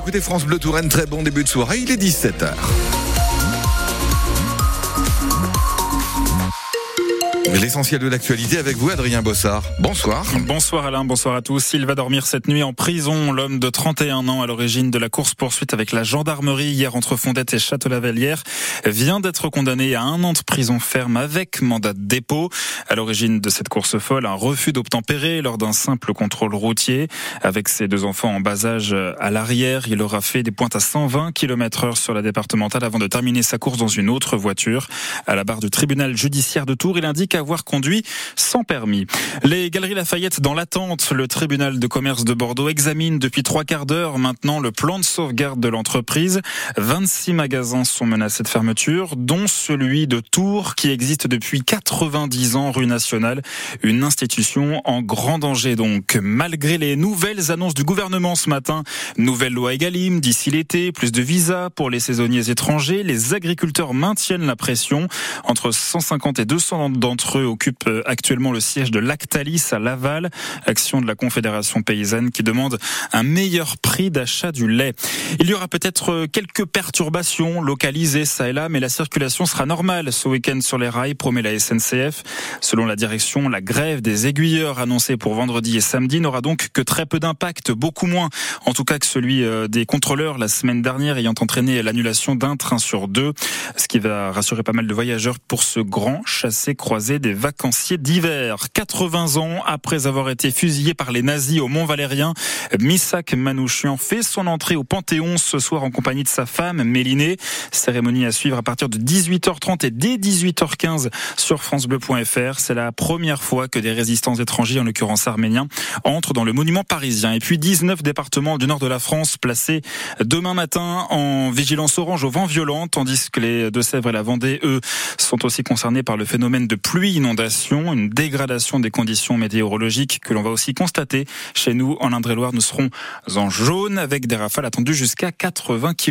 écoutez France Bleu Touraine, très bon début de soirée, il est 17h. L'essentiel de l'actualité avec vous, Adrien Bossard. Bonsoir. Bonsoir Alain, bonsoir à tous. Il va dormir cette nuit en prison. L'homme de 31 ans à l'origine de la course-poursuite avec la gendarmerie hier entre Fondette et Château-Lavallière vient d'être condamné à un an de prison ferme avec mandat de dépôt. À l'origine de cette course folle, un refus d'obtempérer lors d'un simple contrôle routier. Avec ses deux enfants en bas âge à l'arrière, il aura fait des pointes à 120 km heure sur la départementale avant de terminer sa course dans une autre voiture. À la barre du tribunal judiciaire de Tours, il indique avoir conduit sans permis. Les Galeries Lafayette dans l'attente. Le tribunal de commerce de Bordeaux examine depuis trois quarts d'heure maintenant le plan de sauvegarde de l'entreprise. 26 magasins sont menacés de fermeture, dont celui de Tours qui existe depuis 90 ans rue nationale. Une institution en grand danger donc. Malgré les nouvelles annonces du gouvernement ce matin, nouvelle loi Egalim d'ici l'été, plus de visas pour les saisonniers étrangers, les agriculteurs maintiennent la pression. Entre 150 et 200 d'entre occupe euh, actuellement le siège de Lactalis à Laval, action de la Confédération paysanne qui demande un meilleur prix d'achat du lait. Il y aura peut-être euh, quelques perturbations localisées ça et là, mais la circulation sera normale ce week-end sur les rails, promet la SNCF. Selon la direction, la grève des aiguilleurs annoncée pour vendredi et samedi n'aura donc que très peu d'impact, beaucoup moins en tout cas que celui euh, des contrôleurs la semaine dernière ayant entraîné l'annulation d'un train sur deux, ce qui va rassurer pas mal de voyageurs pour ce grand chassé croisé des vacanciers d'hiver. 80 ans après avoir été fusillé par les nazis au Mont Valérien, Missak Manouchian fait son entrée au Panthéon ce soir en compagnie de sa femme Mélinée. Cérémonie à suivre à partir de 18h30 et dès 18h15 sur francebleu.fr. C'est la première fois que des résistants étrangers, en l'occurrence arméniens, entrent dans le monument parisien. Et puis 19 départements du nord de la France placés demain matin en vigilance orange au vent violent, tandis que les Deux-Sèvres et la Vendée, eux, sont aussi concernés par le phénomène de pluie inondation, une dégradation des conditions météorologiques que l'on va aussi constater chez nous en Indre-et-Loire. Nous serons en jaune avec des rafales attendues jusqu'à 80 km.